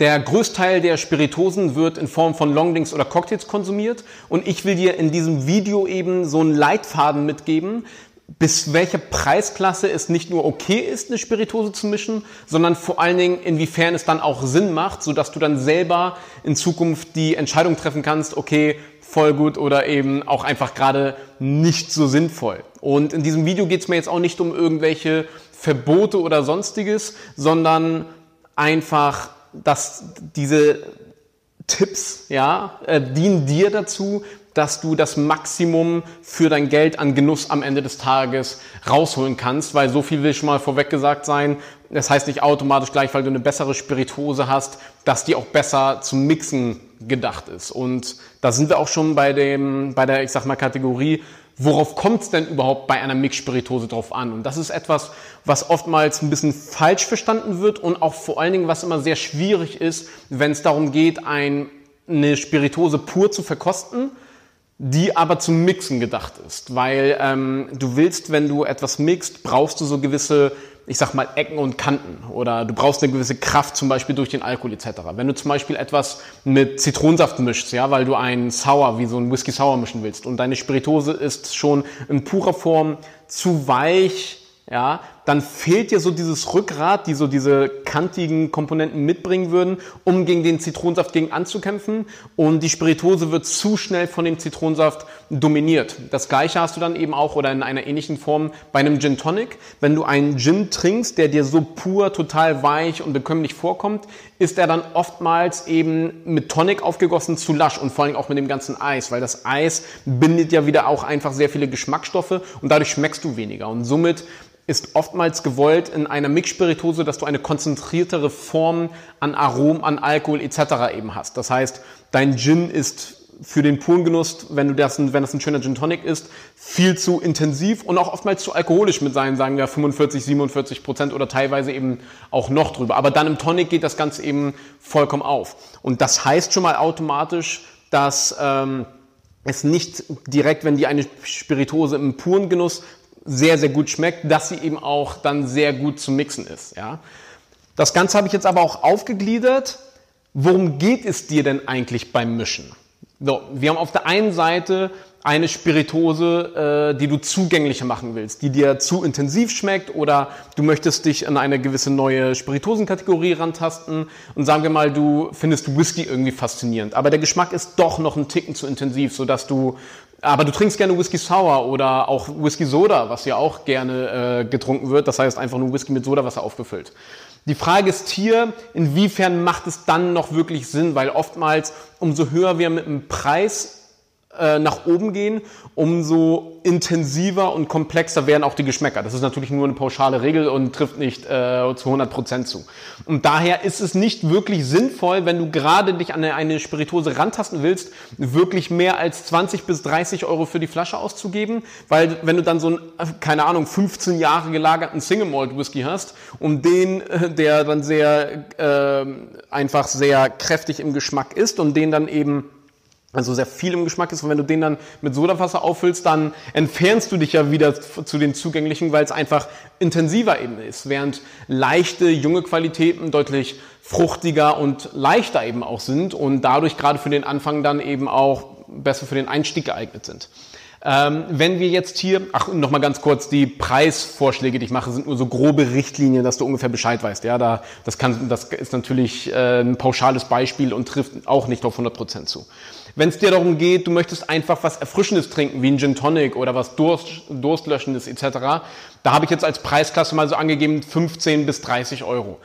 Der Größteil der Spiritosen wird in Form von Longdrinks oder Cocktails konsumiert und ich will dir in diesem Video eben so einen Leitfaden mitgeben, bis welcher Preisklasse es nicht nur okay ist, eine Spiritose zu mischen, sondern vor allen Dingen, inwiefern es dann auch Sinn macht, sodass du dann selber in Zukunft die Entscheidung treffen kannst, okay, voll gut oder eben auch einfach gerade nicht so sinnvoll. Und in diesem Video geht es mir jetzt auch nicht um irgendwelche Verbote oder sonstiges, sondern einfach dass diese Tipps ja, äh, dienen dir dazu, dass du das Maximum für dein Geld an Genuss am Ende des Tages rausholen kannst, weil so viel will schon mal vorweg gesagt sein. Das heißt nicht automatisch gleich, weil du eine bessere Spirituose hast, dass die auch besser zum Mixen gedacht ist. Und da sind wir auch schon bei dem, bei der, ich sag mal, Kategorie worauf kommt es denn überhaupt bei einer Mixspiritose drauf an? Und das ist etwas, was oftmals ein bisschen falsch verstanden wird und auch vor allen Dingen, was immer sehr schwierig ist, wenn es darum geht, ein, eine Spiritose pur zu verkosten, die aber zum Mixen gedacht ist. Weil ähm, du willst, wenn du etwas mixt, brauchst du so gewisse ich sag mal, Ecken und Kanten oder du brauchst eine gewisse Kraft zum Beispiel durch den Alkohol etc. Wenn du zum Beispiel etwas mit Zitronensaft mischst, ja, weil du einen Sour, wie so ein Whisky Sour mischen willst und deine Spiritose ist schon in purer Form zu weich, ja, dann fehlt dir so dieses Rückgrat, die so diese kantigen Komponenten mitbringen würden, um gegen den Zitronensaft gegen anzukämpfen. Und die Spiritose wird zu schnell von dem Zitronensaft dominiert. Das gleiche hast du dann eben auch oder in einer ähnlichen Form bei einem Gin Tonic. Wenn du einen Gin trinkst, der dir so pur, total weich und bekömmlich vorkommt, ist er dann oftmals eben mit Tonic aufgegossen zu lasch und vor allem auch mit dem ganzen Eis, weil das Eis bindet ja wieder auch einfach sehr viele Geschmacksstoffe und dadurch schmeckst du weniger. Und somit ist oftmals gewollt in einer Mixspiritose, dass du eine konzentriertere Form an Aromen, an Alkohol etc. eben hast. Das heißt, dein Gin ist für den puren Genuss, wenn du das, wenn das ein schöner Gin Tonic ist, viel zu intensiv und auch oftmals zu alkoholisch mit seinen, sagen wir, 45, 47 Prozent oder teilweise eben auch noch drüber. Aber dann im Tonic geht das Ganze eben vollkommen auf. Und das heißt schon mal automatisch, dass ähm, es nicht direkt, wenn die eine Spiritose im puren Genuss sehr, sehr gut schmeckt, dass sie eben auch dann sehr gut zu mixen ist. Ja? Das Ganze habe ich jetzt aber auch aufgegliedert. Worum geht es dir denn eigentlich beim Mischen? So, wir haben auf der einen Seite eine Spiritose, äh, die du zugänglicher machen willst, die dir zu intensiv schmeckt oder du möchtest dich an eine gewisse neue Spiritosenkategorie rantasten und sagen wir mal, du findest Whisky irgendwie faszinierend, aber der Geschmack ist doch noch einen Ticken zu intensiv, sodass du aber du trinkst gerne Whisky Sour oder auch Whisky Soda, was ja auch gerne äh, getrunken wird. Das heißt einfach nur Whisky mit Sodawasser aufgefüllt. Die Frage ist hier, inwiefern macht es dann noch wirklich Sinn? Weil oftmals, umso höher wir mit dem Preis äh, nach oben gehen, umso intensiver und komplexer werden auch die Geschmäcker. Das ist natürlich nur eine pauschale Regel und trifft nicht äh, zu 100 Prozent zu. Und daher ist es nicht wirklich sinnvoll, wenn du gerade dich an eine, Spiritose rantasten willst, wirklich mehr als 20 bis 30 Euro für die Flasche auszugeben, weil wenn du dann so einen, keine Ahnung, 15 Jahre gelagerten Single Malt Whisky hast und den, äh, der dann sehr äh, einfach sehr kräftig im Geschmack ist und den dann eben also sehr viel im Geschmack ist. Und wenn du den dann mit Sodawasser auffüllst, dann entfernst du dich ja wieder zu den zugänglichen, weil es einfach intensiver eben ist. Während leichte, junge Qualitäten deutlich fruchtiger und leichter eben auch sind und dadurch gerade für den Anfang dann eben auch besser für den Einstieg geeignet sind. Ähm, wenn wir jetzt hier, ach, nochmal ganz kurz, die Preisvorschläge, die ich mache, sind nur so grobe Richtlinien, dass du ungefähr Bescheid weißt. Ja, da, das kann, das ist natürlich äh, ein pauschales Beispiel und trifft auch nicht auf 100 Prozent zu. Wenn es dir darum geht, du möchtest einfach was Erfrischendes trinken, wie ein Gin Tonic oder was Durst, Durstlöschendes etc., da habe ich jetzt als Preisklasse mal so angegeben 15 bis 30 Euro.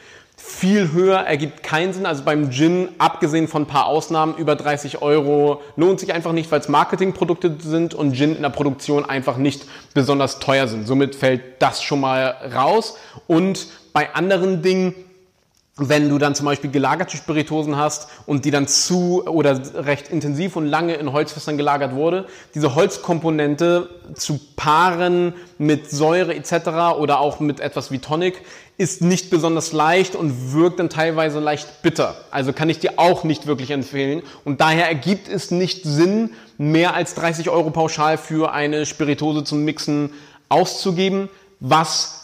Viel höher ergibt keinen Sinn. Also beim Gin, abgesehen von ein paar Ausnahmen, über 30 Euro lohnt sich einfach nicht, weil es Marketingprodukte sind und Gin in der Produktion einfach nicht besonders teuer sind. Somit fällt das schon mal raus. Und bei anderen Dingen wenn du dann zum Beispiel gelagerte Spiritosen hast und die dann zu oder recht intensiv und lange in Holzfässern gelagert wurde, diese Holzkomponente zu paaren mit Säure etc. oder auch mit etwas wie Tonic ist nicht besonders leicht und wirkt dann teilweise leicht bitter. Also kann ich dir auch nicht wirklich empfehlen. Und daher ergibt es nicht Sinn, mehr als 30 Euro pauschal für eine Spiritose zum Mixen auszugeben, was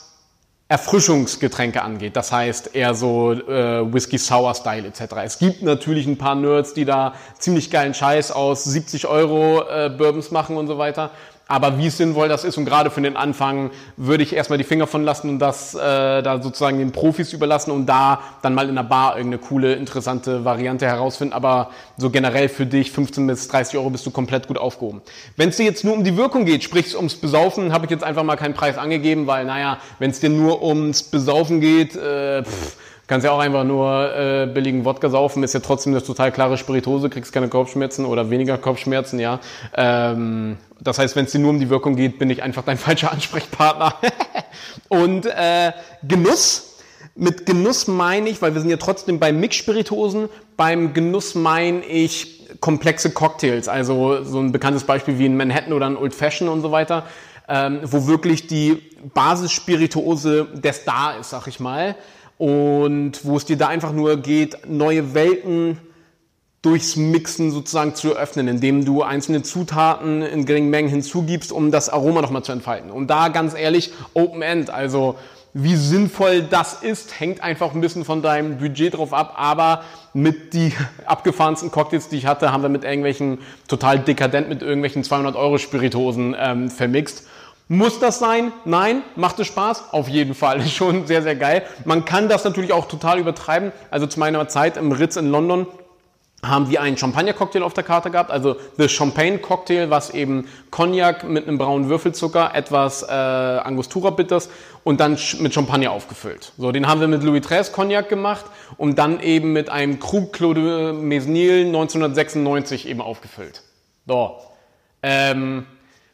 Erfrischungsgetränke angeht. Das heißt eher so äh, Whisky Sour Style etc. Es gibt natürlich ein paar Nerds, die da ziemlich geilen Scheiß aus 70 Euro äh, Bourbons machen und so weiter. Aber wie sinnvoll das ist und gerade für den Anfang würde ich erstmal die Finger von lassen und das äh, da sozusagen den Profis überlassen und da dann mal in der Bar irgendeine coole, interessante Variante herausfinden. Aber so generell für dich 15 bis 30 Euro bist du komplett gut aufgehoben. Wenn es dir jetzt nur um die Wirkung geht, sprich ums Besaufen, habe ich jetzt einfach mal keinen Preis angegeben, weil naja, wenn es dir nur ums Besaufen geht, äh, pff, Kannst ja auch einfach nur äh, billigen Wodka saufen, ist ja trotzdem eine total klare Spiritose, kriegst keine Kopfschmerzen oder weniger Kopfschmerzen, ja. Ähm, das heißt, wenn es dir nur um die Wirkung geht, bin ich einfach dein falscher Ansprechpartner. Und äh, Genuss, mit Genuss meine ich, weil wir sind ja trotzdem bei Mixspiritosen, beim Genuss meine ich komplexe Cocktails, also so ein bekanntes Beispiel wie ein Manhattan oder ein Old Fashion und so weiter, ähm, wo wirklich die Basisspirituose der Star ist, sag ich mal und wo es dir da einfach nur geht, neue Welten durchs Mixen sozusagen zu eröffnen, indem du einzelne Zutaten in geringen Mengen hinzugibst, um das Aroma nochmal zu entfalten. Und da ganz ehrlich, Open End, also wie sinnvoll das ist, hängt einfach ein bisschen von deinem Budget drauf ab, aber mit die abgefahrensten Cocktails, die ich hatte, haben wir mit irgendwelchen total dekadent mit irgendwelchen 200 Euro Spiritosen ähm, vermixt. Muss das sein? Nein. Macht es Spaß? Auf jeden Fall. Schon sehr, sehr geil. Man kann das natürlich auch total übertreiben. Also zu meiner Zeit im Ritz in London haben wir einen Champagner-Cocktail auf der Karte gehabt, also The Champagne Cocktail, was eben Cognac mit einem braunen Würfelzucker, etwas äh, Angostura Bitters und dann mit Champagner aufgefüllt. So, den haben wir mit Louis XIII Cognac gemacht und dann eben mit einem Krug Claude Mesnil 1996 eben aufgefüllt. So, ähm,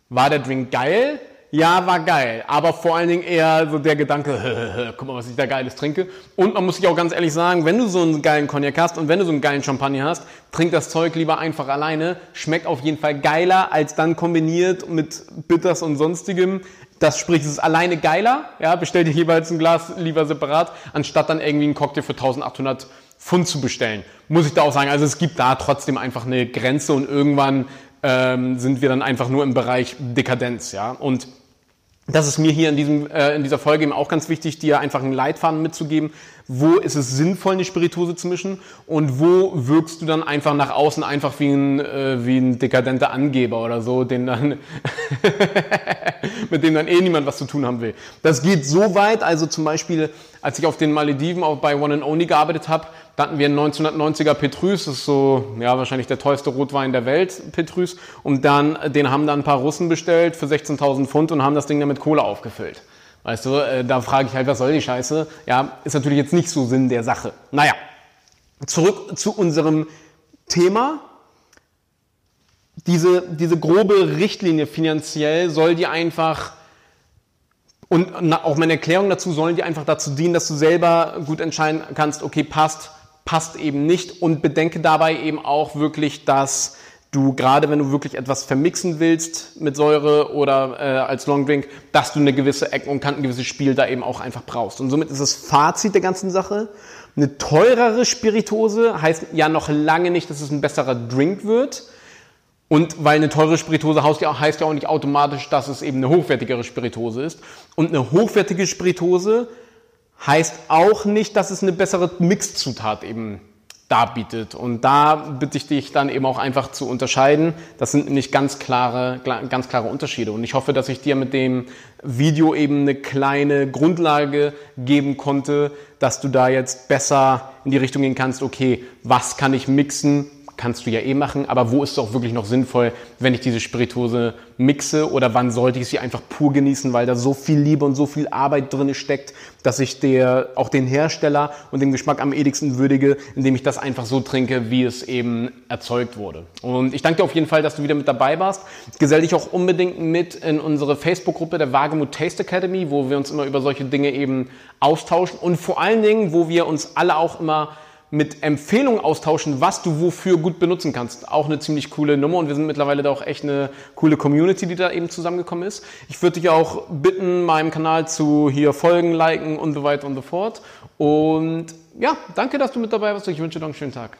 war der Drink geil? Ja, war geil, aber vor allen Dingen eher so der Gedanke, guck mal, was ich da Geiles trinke. Und man muss sich auch ganz ehrlich sagen, wenn du so einen geilen Cognac hast und wenn du so einen geilen Champagner hast, trink das Zeug lieber einfach alleine. Schmeckt auf jeden Fall geiler, als dann kombiniert mit Bitters und sonstigem. Das sprich, es ist alleine geiler. Ja, bestell dir jeweils ein Glas lieber separat, anstatt dann irgendwie einen Cocktail für 1800 Pfund zu bestellen. Muss ich da auch sagen. Also es gibt da trotzdem einfach eine Grenze und irgendwann ähm, sind wir dann einfach nur im Bereich Dekadenz. Ja, und das ist mir hier in, diesem, äh, in dieser Folge eben auch ganz wichtig, dir einfach einen Leitfaden mitzugeben. Wo ist es sinnvoll, eine Spirituose zu mischen und wo wirkst du dann einfach nach außen einfach wie ein, äh, wie ein dekadenter Angeber oder so, den dann mit dem dann eh niemand was zu tun haben will. Das geht so weit, also zum Beispiel, als ich auf den Malediven auch bei One and Only gearbeitet habe, da hatten wir einen 1990er Petrus, das ist so, ja, wahrscheinlich der teuerste Rotwein der Welt, Petrus. Und dann, den haben dann ein paar Russen bestellt für 16.000 Pfund und haben das Ding dann mit Kohle aufgefüllt. Weißt du, äh, da frage ich halt, was soll die Scheiße? Ja, ist natürlich jetzt nicht so Sinn der Sache. Naja, zurück zu unserem Thema. Diese, diese grobe Richtlinie finanziell soll die einfach und auch meine Erklärung dazu sollen die einfach dazu dienen, dass du selber gut entscheiden kannst, okay, passt, passt eben nicht und bedenke dabei eben auch wirklich, dass du gerade wenn du wirklich etwas vermixen willst mit Säure oder äh, als Longdrink, dass du eine gewisse Ecken und Kanten, ein gewisses Spiel da eben auch einfach brauchst. Und somit ist das Fazit der ganzen Sache. Eine teurere Spiritose heißt ja noch lange nicht, dass es ein besserer Drink wird. Und weil eine teure Spiritose heißt ja, heißt ja auch nicht automatisch, dass es eben eine hochwertigere Spiritose ist. Und eine hochwertige Spiritose heißt auch nicht, dass es eine bessere Mixzutat eben darbietet. Und da bitte ich dich dann eben auch einfach zu unterscheiden. Das sind nämlich ganz klare, ganz klare Unterschiede. Und ich hoffe, dass ich dir mit dem Video eben eine kleine Grundlage geben konnte, dass du da jetzt besser in die Richtung gehen kannst, okay, was kann ich mixen, kannst du ja eh machen, aber wo ist es auch wirklich noch sinnvoll, wenn ich diese Spirituose mixe oder wann sollte ich sie einfach pur genießen, weil da so viel Liebe und so viel Arbeit drin steckt, dass ich der, auch den Hersteller und den Geschmack am edigsten würdige, indem ich das einfach so trinke, wie es eben erzeugt wurde. Und ich danke dir auf jeden Fall, dass du wieder mit dabei warst. Gesell dich auch unbedingt mit in unsere Facebook-Gruppe der Wagemut Taste Academy, wo wir uns immer über solche Dinge eben austauschen und vor allen Dingen, wo wir uns alle auch immer mit Empfehlungen austauschen, was du wofür gut benutzen kannst. Auch eine ziemlich coole Nummer und wir sind mittlerweile da auch echt eine coole Community, die da eben zusammengekommen ist. Ich würde dich auch bitten, meinem Kanal zu hier folgen, liken und so weiter und so fort. Und ja, danke, dass du mit dabei warst. Ich wünsche dir noch einen schönen Tag.